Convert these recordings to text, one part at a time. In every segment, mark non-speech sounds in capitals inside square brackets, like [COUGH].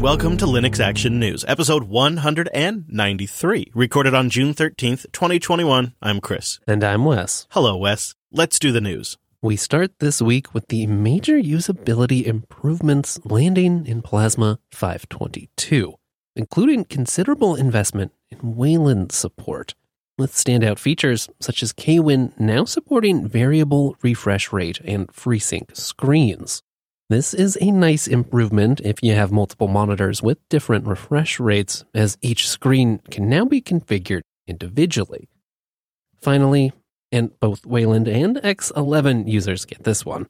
and welcome to Linux Action News, episode 193, recorded on June 13th, 2021. I'm Chris. And I'm Wes. Hello, Wes. Let's do the news. We start this week with the major usability improvements landing in Plasma 522, including considerable investment in Wayland support, with standout features such as KWin now supporting variable refresh rate and FreeSync screens. This is a nice improvement if you have multiple monitors with different refresh rates, as each screen can now be configured individually. Finally, and both Wayland and X11 users get this one.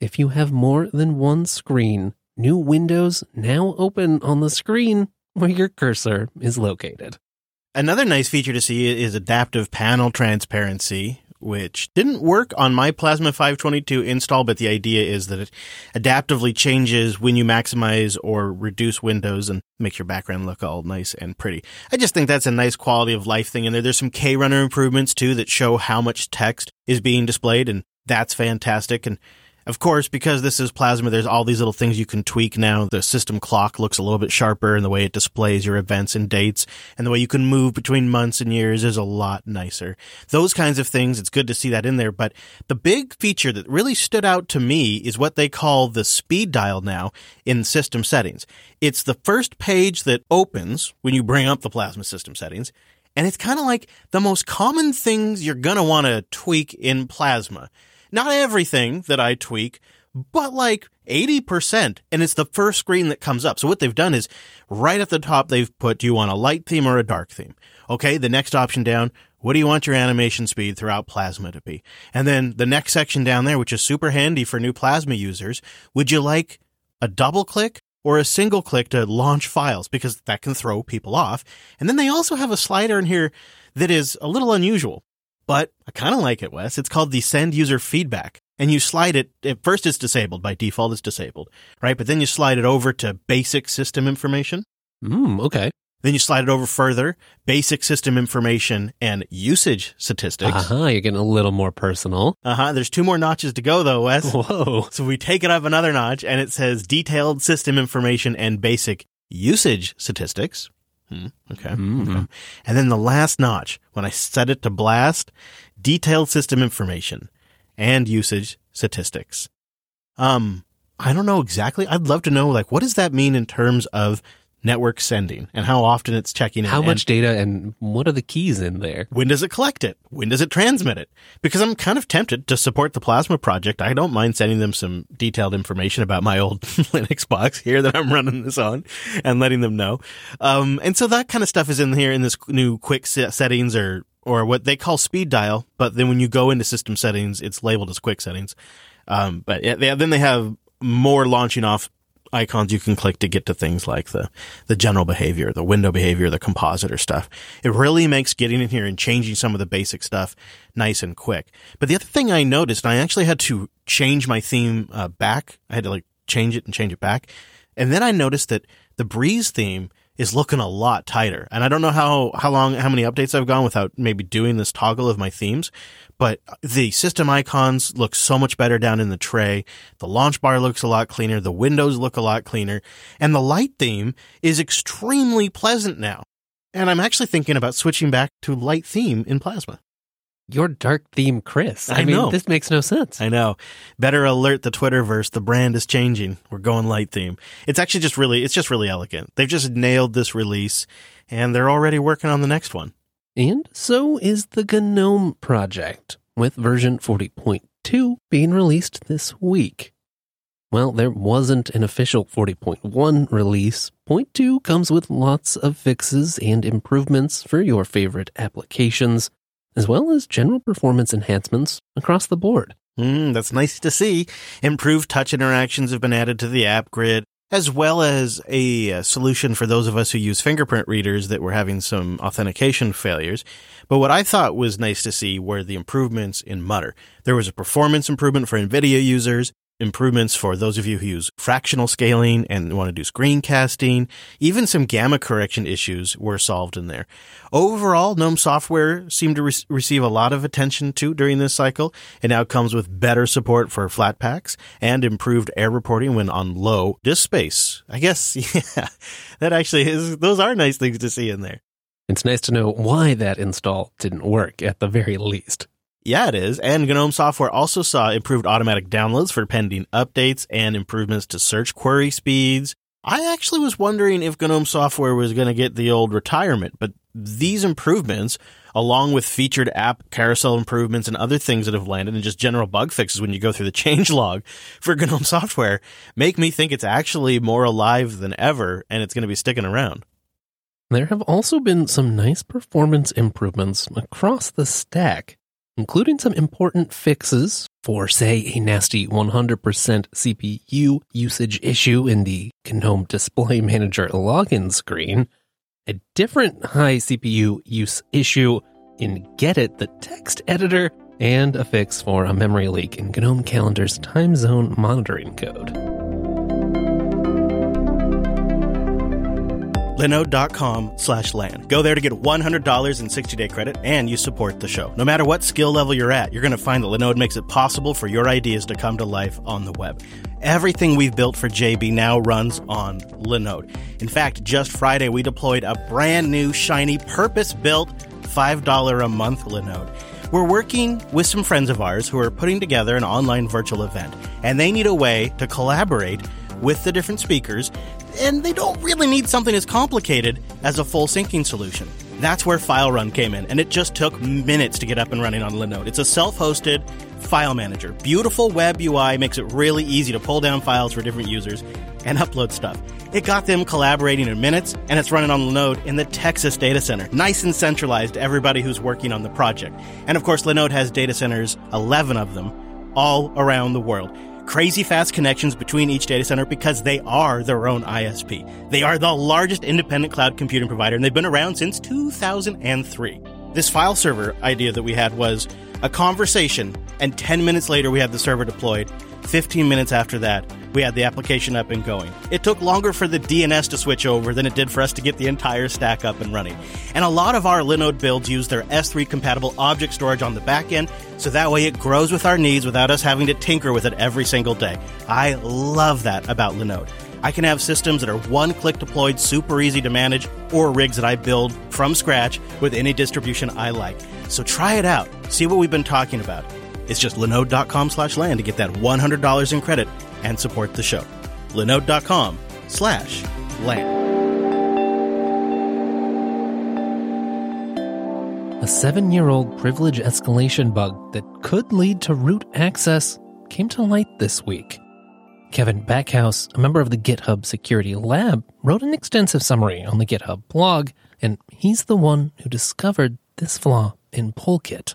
If you have more than one screen, new windows now open on the screen where your cursor is located. Another nice feature to see is adaptive panel transparency, which didn't work on my Plasma 522 install, but the idea is that it adaptively changes when you maximize or reduce windows and makes your background look all nice and pretty. I just think that's a nice quality of life thing in there. There's some KRunner improvements too that show how much text is being displayed, and that's fantastic. And of course, because this is Plasma, there's all these little things you can tweak now. The system clock looks a little bit sharper and the way it displays your events and dates and the way you can move between months and years is a lot nicer. Those kinds of things, it's good to see that in there. But the big feature that really stood out to me is what they call the speed dial now in system settings. It's the first page that opens when you bring up the Plasma system settings. And it's kind of like the most common things you're going to want to tweak in Plasma. Not everything that I tweak, but like 80%. And it's the first screen that comes up. So what they've done is right at the top, they've put, do you want a light theme or a dark theme? Okay. The next option down, what do you want your animation speed throughout Plasma to be? And then the next section down there, which is super handy for new Plasma users, would you like a double click or a single click to launch files? Because that can throw people off. And then they also have a slider in here that is a little unusual but I kind of like it, Wes. It's called the send user feedback. And you slide it, at first it's disabled. By default, it's disabled, right? But then you slide it over to basic system information. Mm, okay. Then you slide it over further, basic system information and usage statistics. Uh huh. You're getting a little more personal. Uh huh. There's two more notches to go though, Wes. Whoa. So we take it up another notch and it says detailed system information and basic usage statistics. Hmm, okay. Mm-hmm. okay. And then the last notch, when I set it to blast, detailed system information and usage statistics. Um, I don't know exactly. I'd love to know, like, what does that mean in terms of network sending and how often it's checking in? How much data and what are the keys in there? when does it collect it? When does it transmit it? Because I'm kind of tempted to support the Plasma project. I don't mind sending them some detailed information about my old [LAUGHS] Linux box here that I'm running this on and letting them know. Um, and so that kind of stuff is in here in this new quick settings or, or what they call speed dial. But then when you go into system settings, it's labeled as quick settings. Um, but yeah, they, then they have more launching off icons you can click to get to things like the, the general behavior, the window behavior, the compositor stuff. It really makes getting in here and changing some of the basic stuff nice and quick. But the other thing I noticed, I actually had to change my theme uh, back. I had to like change it and change it back. And then I noticed that the Breeze theme is looking a lot tighter. And I don't know how, how long, how many updates I've gone without maybe doing this toggle of my themes, but the system icons look so much better down in the tray. The launch bar looks a lot cleaner. The windows look a lot cleaner and the light theme is extremely pleasant now. And I'm actually thinking about switching back to light theme in Plasma. Your dark theme, Chris. I mean, know. this makes no sense. I know. Better alert the Twitterverse. The brand is changing. We're going light theme. It's actually just really, it's just really elegant. They've just nailed this release and they're already working on the next one. And so is the GNOME project, with version 40.2 being released this week. Well, there wasn't an official 40.1 release. Point 2 comes with lots of fixes and improvements for your favorite applications, as well as general performance enhancements across the board. Mm, that's nice to see. Improved touch interactions have been added to the app grid, as well as a, uh solution for those of us who use fingerprint readers that were having some authentication failures. But what I thought was nice to see were the improvements in Mutter. There was a performance improvement for NVIDIA users, improvements for those of you who use fractional scaling and want to do screencasting. Even some gamma correction issues were solved in there. Overall, GNOME software seemed to re- receive a lot of attention too during this cycle. It now comes with better support for Flatpaks and improved error reporting when on low disk space. I guess, [LAUGHS] yeah, that actually is, those are nice things to see in there. It's nice to know why that install didn't work at the very least. Yeah, it is. And GNOME software also saw improved automatic downloads for pending updates and improvements to search query speeds. I actually was wondering if GNOME software was going to get the old retirement, but these improvements, along with featured app carousel improvements and other things that have landed and just general bug fixes when you go through the [LAUGHS] change log for GNOME software, make me think it's actually more alive than ever and it's going to be sticking around. There have also been some nice performance improvements across the stack including some important fixes for, say, a nasty 100% CPU usage issue in the GNOME Display Manager login screen, a different high CPU use issue in Gedit, the text editor, and a fix for a memory leak in GNOME Calendar's time zone monitoring code. linode.com slash LAN. Go there to get $100 in 60 day credit and you support the show. No matter what skill level you're at, you're going to find that Linode makes it possible for your ideas to come to life on the web. Everything we've built for JB now runs on Linode. In fact, just Friday we deployed a brand new, shiny, purpose built $5 a month Linode. We're working with some friends of ours who are putting together an online virtual event, and they need a way to collaborate with the different speakers and they don't really need something as complicated as a full syncing solution. That's where FileRun came in, and it just took minutes to get up and running on Linode. It's a self-hosted file manager. Beautiful web UI makes it really easy to pull down files for different users and upload stuff. It got them collaborating in minutes, and it's running on Linode in the Texas data center. Nice and centralized to everybody who's working on the project. And of course, Linode has data centers, 11 of them, all around the world crazy fast connections between each data center because they are their own ISP. They are the largest independent cloud computing provider and they've been around since 2003. This file server idea that we had was a conversation and 10 minutes later we had the server deployed. 15 minutes after that, we had the application up and going. It took longer for the DNS to switch over than it did for us to get the entire stack up and running. And a lot of our Linode builds use their S3 compatible object storage on the back end, so that way it grows with our needs without us having to tinker with it every single day. I love that about Linode. I can have systems that are one click deployed, super easy to manage, or rigs that I build from scratch with any distribution I like. So try it out. See what we've been talking about. It's just linode.com slash LAN to get that $100 in credit and support the show. linode.com slash LAN. A seven year old privilege escalation bug that could lead to root access came to light this week. Kevin Backhouse, a member of the GitHub Security Lab, wrote an extensive summary on the GitHub blog, and he's the one who discovered this flaw in Polkit.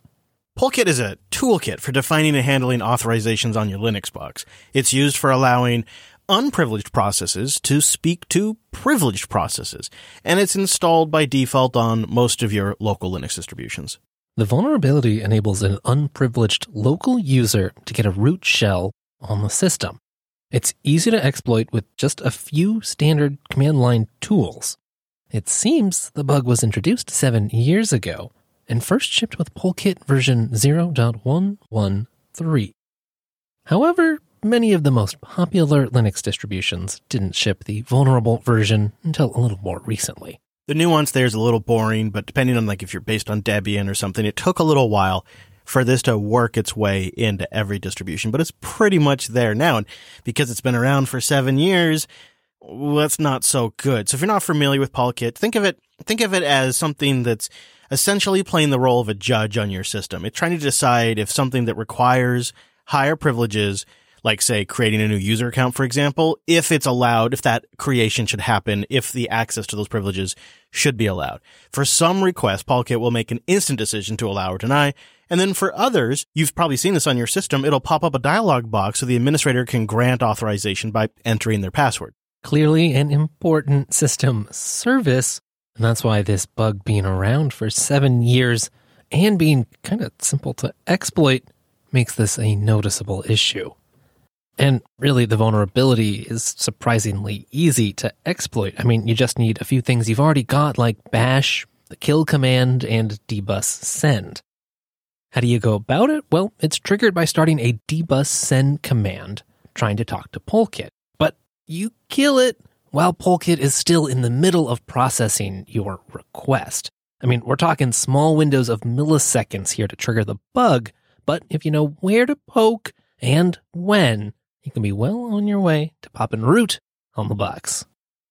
Polkit is a toolkit for defining and handling authorizations on your Linux box. It's used for allowing unprivileged processes to speak to privileged processes, and it's installed by default on most of your local Linux distributions. The vulnerability enables an unprivileged local user to get a root shell on the system. It's easy to exploit with just a few standard command line tools. It seems the bug was introduced seven years ago and first shipped with Polkit version 0.113. However, many of the most popular Linux distributions didn't ship the vulnerable version until a little more recently. The nuance there is a little boring, but depending on like if you're based on Debian or something, it took a little while for this to work its way into every distribution, but it's pretty much there now. And because it's been around for seven years, well, that's not so good. So if you're not familiar with Polkit, think of it, think of it as something that's essentially playing the role of a judge on your system. It's trying to decide if something that requires higher privileges, like say creating a new user account, for example, if it's allowed, if that creation should happen, if the access to those privileges should be allowed. For some requests, Polkit will make an instant decision to allow or deny. And then for others, you've probably seen this on your system, it'll pop up a dialog box so the administrator can grant authorization by entering their password. Clearly an important system service and that's why this bug being around for seven years and being kind of simple to exploit makes this a noticeable issue. And really, the vulnerability is surprisingly easy to exploit. I mean, you just need a few things you've already got, like bash, the kill command, and dbus send. How do you go about it? Well, it's triggered by starting a dbus send command trying to talk to Polkit. But you kill it while Polkit is still in the middle of processing your request. I mean, we're talking small windows of milliseconds here to trigger the bug, but if you know where to poke and when, you can be well on your way to popping root on the box.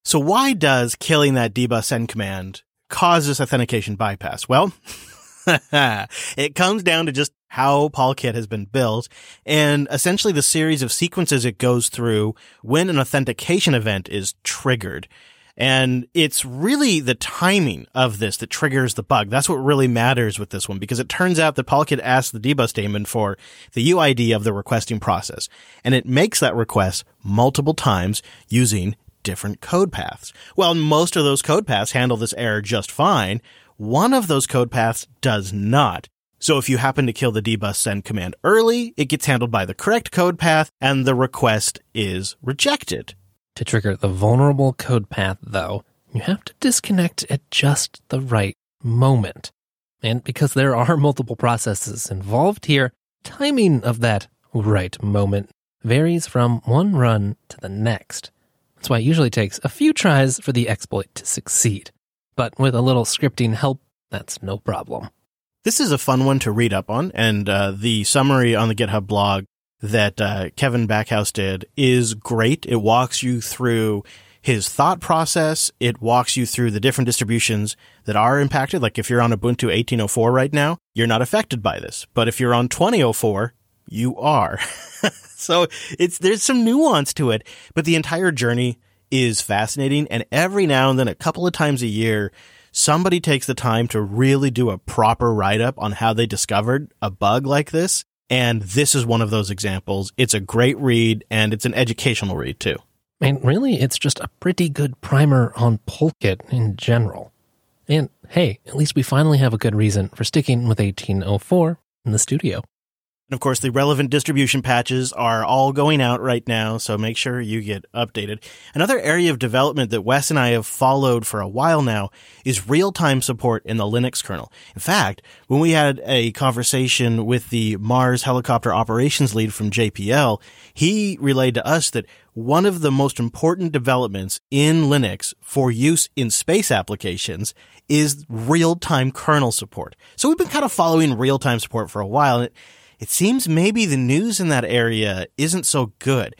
So why does killing that dbus send command cause this authentication bypass? Well, [LAUGHS] [LAUGHS] it comes down to just how Polkit has been built and essentially the series of sequences it goes through when an authentication event is triggered. And it's really the timing of this that triggers the bug. That's what really matters with this one because it turns out that Polkit asks the dbus daemon for the UID of the requesting process and it makes that request multiple times using different code paths. Well, most of those code paths handle this error just fine. One of those code paths does not. So if you happen to kill the dbus send command early, it gets handled by the correct code path and the request is rejected. To trigger the vulnerable code path, though, you have to disconnect at just the right moment. And because there are [LAUGHS] multiple processes involved here, timing of that right moment varies from one run to the next. That's why it usually takes a few tries for the exploit to succeed. But with a little scripting help, that's no problem. This is a fun one to read up on, and uh, the summary on the GitHub blog that uh, Kevin Backhouse did is great. It walks you through his thought process. It walks you through the different distributions that are impacted. Like if you're on Ubuntu 1804 right now, you're not affected by this. But if you're on 2004, you are. [LAUGHS] so it's, there's some nuance to it, but the entire journey is fascinating. And every now and then, a couple of times a year, somebody takes the time to really do a proper write up on how they discovered a bug like this. And this is one of those examples. It's a great read and it's an educational read too. And really, it's just a pretty good primer on Polkit in general. And hey, at least we finally have a good reason for sticking with 1804 in the studio. And of course, the relevant distribution patches are all going out right now, so make sure you get updated. Another area of development that Wes and I have followed for a while now is real-time support in the Linux kernel. In fact, when we had a conversation with the Mars helicopter operations lead from JPL, he relayed to us that one of the most important developments in Linux for use in space applications is real-time kernel support. So we've been kind of following real-time support for a while, and it, it seems maybe the news in that area isn't so good.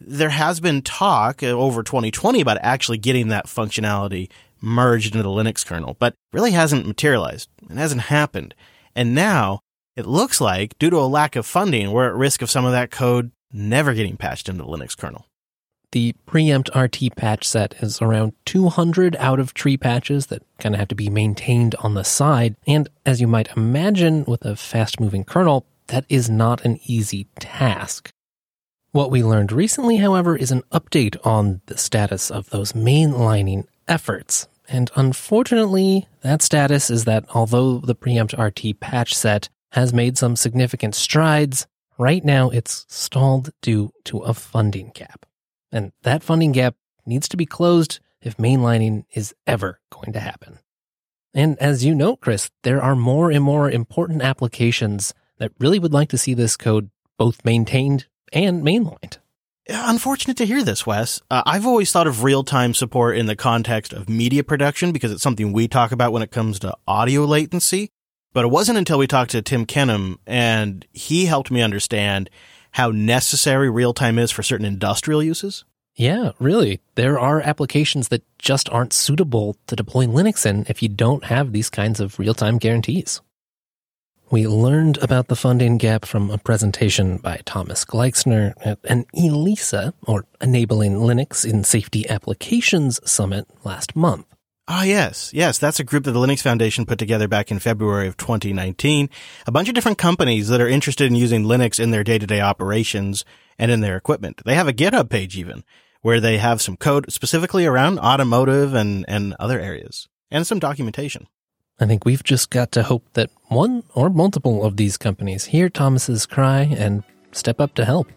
There has been talk uh, over 2020 about actually getting that functionality merged into the Linux kernel, but really hasn't materialized. It hasn't happened. And now it looks like, due to a lack of funding, we're at risk of some of that code never getting patched into the Linux kernel. The preempt RT patch set is around 200 out of tree patches that kind of have to be maintained on the side. And as you might imagine with a fast moving kernel, that is not an easy task. What we learned recently, however, is an update on the status of those mainlining efforts. And unfortunately, that status is that although the Preempt RT patch set has made some significant strides, right now it's stalled due to a funding gap. And that funding gap needs to be closed if mainlining is ever going to happen. And as you note, Chris, there are more and more important applications that really would like to see this code both maintained and mainlined. Unfortunate to hear this, Wes. Uh, I've always thought of real time support in the context of media production because it's something we talk about when it comes to audio latency. But it wasn't until we talked to Tim Canham and he helped me understand how necessary real time is for certain industrial uses. Yeah, really. There are applications that just aren't suitable to deploy Linux in if you don't have these kinds of real time guarantees. We learned about the funding gap from a presentation by Thomas Gleixner at an ELISA, or Enabling Linux in Safety Applications Summit last month. Ah, yes. Yes, that's a group that the Linux Foundation put together back in February of 2019. A bunch of different companies that are interested in using Linux in their day-to-day operations and in their equipment. They have a GitHub page even where they have some code specifically around automotive and, and other areas and some documentation. I think we've just got to hope that one or multiple of these companies hear Thomas's cry and step up to help.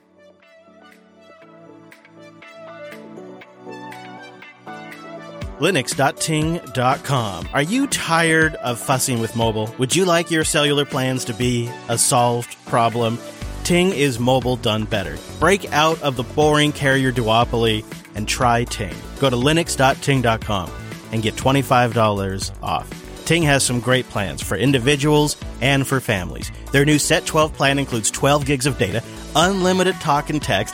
Linux.ting.com. Are you tired of fussing with mobile? Would you like your cellular plans to be a solved problem? Ting is mobile done better. Break out of the boring carrier duopoly and try Ting. Go to linux.ting.com and get $25 off. Ting has some great plans for individuals and for families. Their new Set 12 plan includes 12 gigs of data, unlimited talk and text,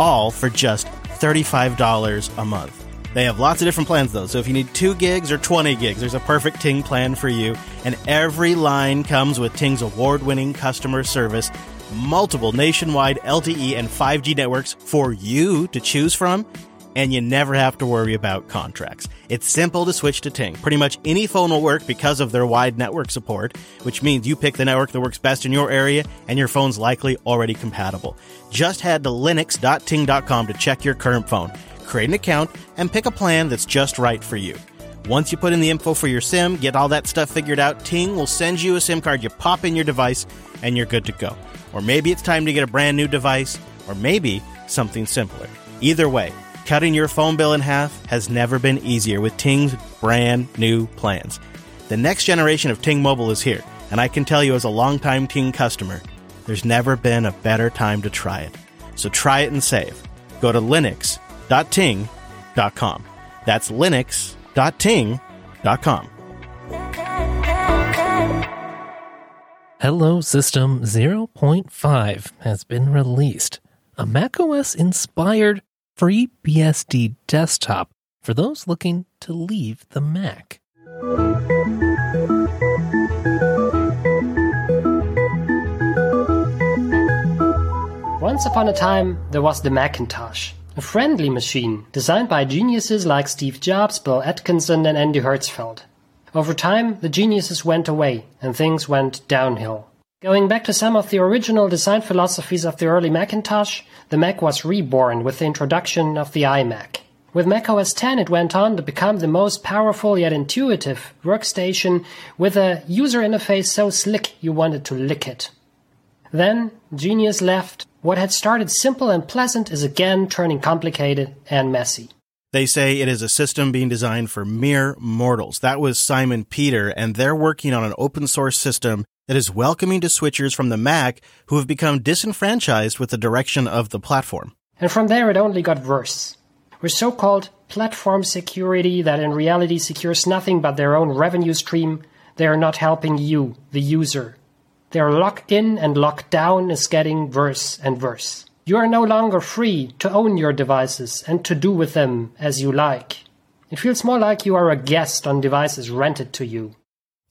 all for just $35 a month. They have lots of different plans though, so if you need 2 gigs or 20 gigs, there's a perfect Ting plan for you. And every line comes with Ting's award winning customer service, multiple nationwide LTE and 5G networks for you to choose from and you never have to worry about contracts. It's simple to switch to Ting. Pretty much any phone will work because of their wide network support, which means you pick the network that works best in your area and your phone's likely already compatible. Just head to linux.ting.com to check your current phone, create an account, and pick a plan that's just right for you. Once you put in the info for your SIM, get all that stuff figured out, Ting will send you a SIM card you pop in your device and you're good to go. Or maybe it's time to get a brand new device, or maybe something simpler. Either way, Cutting your phone bill in half has never been easier with Ting's brand new plans. The next generation of Ting Mobile is here, and I can tell you as a longtime Ting customer, there's never been a better time to try it. So try it and save. Go to linux.ting.com. That's linux.ting.com. Hello System 0.5 has been released. A macOS inspired FreeBSD desktop for those looking to leave the Mac. Once upon a time, there was the Macintosh, a friendly machine designed by geniuses like Steve Jobs, Bill Atkinson, and Andy Hertzfeld. Over time, the geniuses went away and things went downhill. Going back to some of the original design philosophies of the early Macintosh, the Mac was reborn with the introduction of the iMac. With Mac OS X, it went on to become the most powerful yet intuitive workstation with a user interface so slick you wanted to lick it. Then, genius left. What had started simple and pleasant is again turning complicated and messy. They say it is a system being designed for mere mortals. That was Simon Peter, and they're working on an open source system that is welcoming to switchers from the Mac who have become disenfranchised with the direction of the platform. And from there, it only got worse. With so called platform security that in reality secures nothing but their own revenue stream, they are not helping you, the user. Their lock in and lock down is getting worse and worse. You are no longer free to own your devices and to do with them as you like. It feels more like you are a guest on devices rented to you.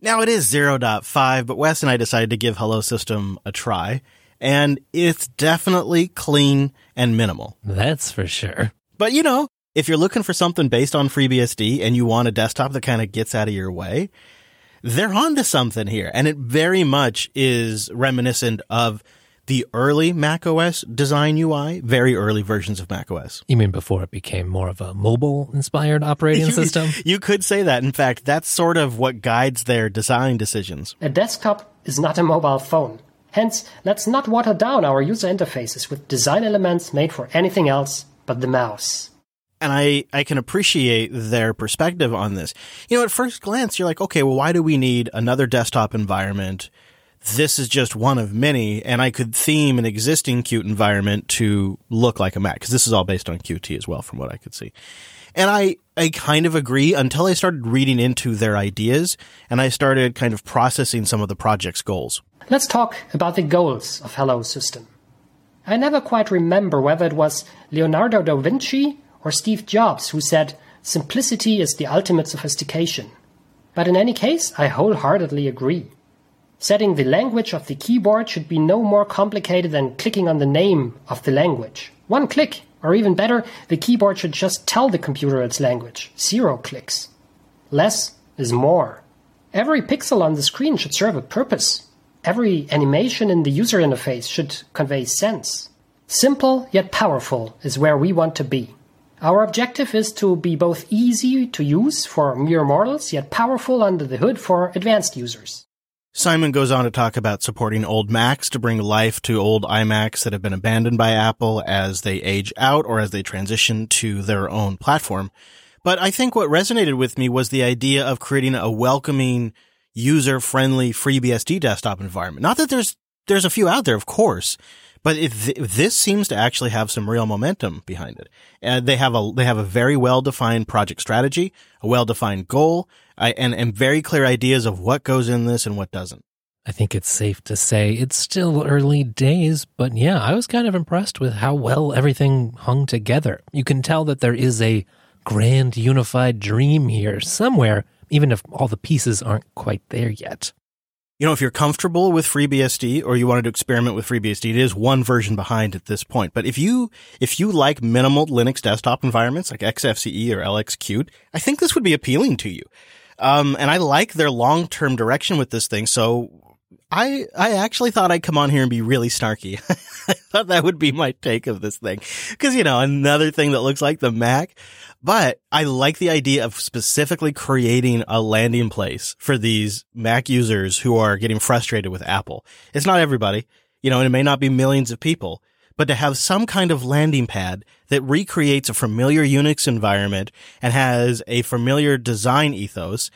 Now it is 0.5, but Wes and I decided to give Hello System a try, and it's definitely clean and minimal. That's for sure. But you know, if you're looking for something based on FreeBSD and you want a desktop that kind of gets out of your way, they're onto something here. And it very much is reminiscent of the early macOS design UI, very early versions of macOS. You mean before it became more of a mobile inspired operating [LAUGHS] you, system? You could say that. In fact, that's sort of what guides their design decisions. A desktop is not a mobile phone. Hence, let's not water down our user interfaces with design elements made for anything else but the mouse. And I, I can appreciate their perspective on this. You know, at first glance, you're like, okay, well, why do we need another desktop environment? This is just one of many, and I could theme an existing Qt environment to look like a Mac because this is all based on Qt as well, from what I could see. And I, I kind of agree until I started reading into their ideas and I started kind of processing some of the project's goals. Let's talk about the goals of Hello System. I never quite remember whether it was Leonardo da Vinci or Steve Jobs who said, simplicity is the ultimate sophistication. But in any case, I wholeheartedly agree. Setting the language of the keyboard should be no more complicated than clicking on the name of the language. One click, or even better, the keyboard should just tell the computer its language. Zero clicks. Less is more. Every pixel on the screen should serve a purpose. Every animation in the user interface should convey sense. Simple yet powerful is where we want to be. Our objective is to be both easy to use for mere mortals yet powerful under the hood for advanced users. Simon goes on to talk about supporting old Macs to bring life to old iMacs that have been abandoned by Apple as they age out or as they transition to their own platform. But I think what resonated with me was the idea of creating a welcoming, user friendly FreeBSD desktop environment. Not that there's, there's a few out there, of course, but th- this seems to actually have some real momentum behind it. And they have a, they have a very well defined project strategy, a well defined goal, uh, and, and very clear ideas of what goes in this and what doesn't. I think it's safe to say it's still early days, but yeah, I was kind of impressed with how well everything hung together. You can tell that there is a grand unified dream here somewhere, even if all the pieces aren't quite there yet. You know, if you're comfortable with FreeBSD or you wanted to experiment with FreeBSD, it is one version behind at this point. But if you, if you like minimal Linux desktop environments like XFCE or LXQt, I think this would be appealing to you. Um, and I like their long-term direction with this thing. So I, I actually thought I'd come on here and be really snarky. [LAUGHS] I thought that would be my take of this thing. Cause, you know, another thing that looks like the Mac. But I like the idea of specifically creating a landing place for these Mac users who are getting frustrated with Apple. It's not everybody, you know, and it may not be millions of people, but to have some kind of landing pad that recreates a familiar Unix environment and has a familiar design ethos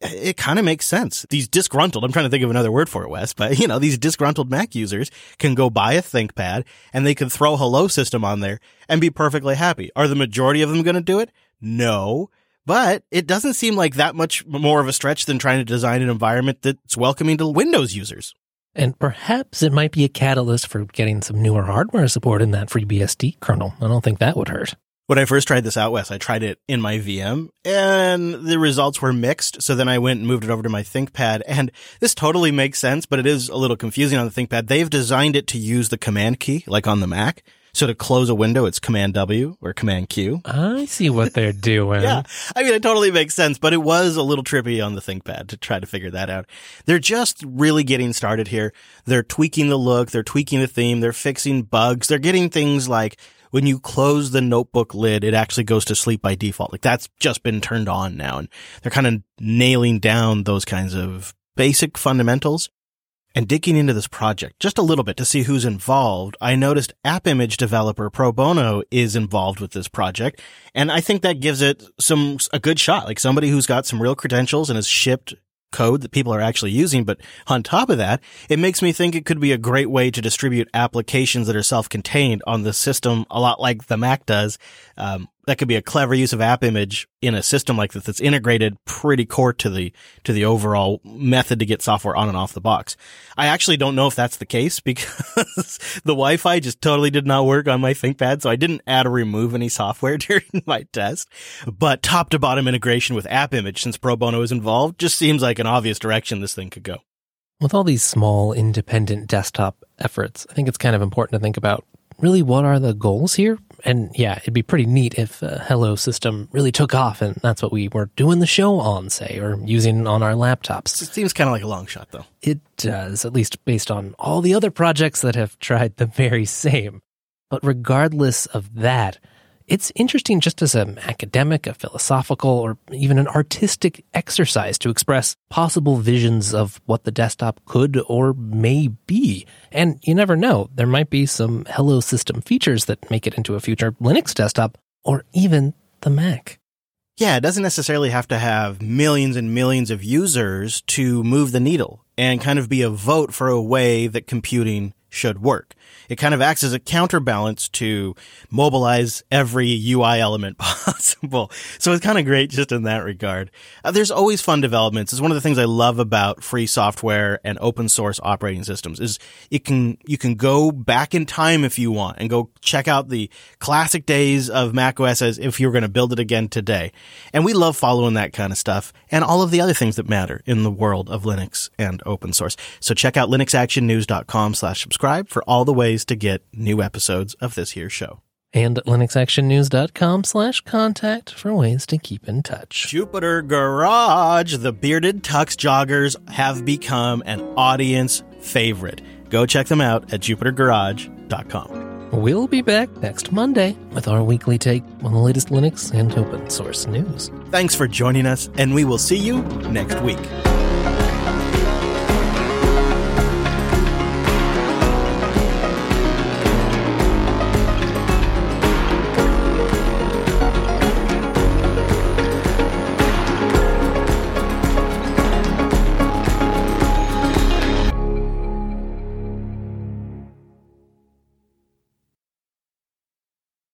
it kind of makes sense. These disgruntled, I'm trying to think of another word for it, Wes, but you know, these disgruntled Mac users can go buy a ThinkPad and they can throw Hello System on there and be perfectly happy. Are the majority of them going to do it? No. But it doesn't seem like that much more of a stretch than trying to design an environment that's welcoming to Windows users. And perhaps it might be a catalyst for getting some newer hardware support in that FreeBSD kernel. I don't think that would hurt. When I first tried this out Wes, I tried it in my VM and the results were mixed. So then I went and moved it over to my ThinkPad and this totally makes sense, but it is a little confusing on the ThinkPad. They've designed it to use the command key like on the Mac. So to close a window, it's Command W or Command Q. I see what they're [LAUGHS] doing. yeah. I mean, it totally makes sense, but it was a little trippy on the ThinkPad to try to figure that out. They're just really getting started here. They're tweaking the look. They're tweaking the theme. They're fixing bugs. They're getting things like when you close the notebook lid, it actually goes to sleep by default. Like that's just been turned on now. And they're kind of nailing down those kinds of basic fundamentals and digging into this project just a little bit to see who's involved, I noticed AppImage developer probono is involved with this project. And I think that gives it some, a good shot, like somebody who's got some real credentials and has shipped code that people are actually using. But on top of that, it makes me think it could be a great way to distribute applications that are self-contained on the system, a lot like the Mac does. Um, that could be a clever use of AppImage in a system like this that's integrated pretty core to the to the overall method to get software on and off the box. I actually don't know if that's the case [LAUGHS] because the Wi-Fi just totally did not work on my ThinkPad, so I didn't add or remove any software [LAUGHS] during my test. But top to bottom integration with AppImage since probono is involved just seems like an obvious direction this thing could go. With all these small independent desktop efforts, I think it's kind of important to think about really what are the goals here? And yeah, it'd be pretty neat if a Hello system really took off and that's what we were doing the show on, say, or using on our laptops. It seems kind of like a long shot, though. It does, at least based on all the other projects that have tried the very same. But regardless of that, it's interesting just as an academic, a philosophical, or even an artistic exercise to express possible visions of what the desktop could or may be. And you never know, there might be some Hello System features that make it into a future Linux desktop or even the Mac. Yeah, it doesn't necessarily have to have millions and millions of users to move the needle and kind of be a vote for a way that computing should work. It kind of acts as a counterbalance to mobilize every UI element [LAUGHS] possible. So it's kind of great just in that regard. Uh, there's always fun developments. It's one of the things I love about free software and open source operating systems is it can, you can go back in time if you want and go check out the classic days of macOS as if you were going to build it again today. And we love following that kind of stuff and all of the other things that matter in the world of Linux and open source. So check out linuxactionnews.com slash subscribe for all the ways to get new episodes of this here show. And at linuxactionnews.com slash contact for ways to keep in touch. Jupiter Garage, the bearded tux joggers have become an audience favorite. Go check them out at jupitergarage.com. We'll be back next Monday with our weekly take on the latest Linux and open source news. Thanks for joining us, and we will see you next week.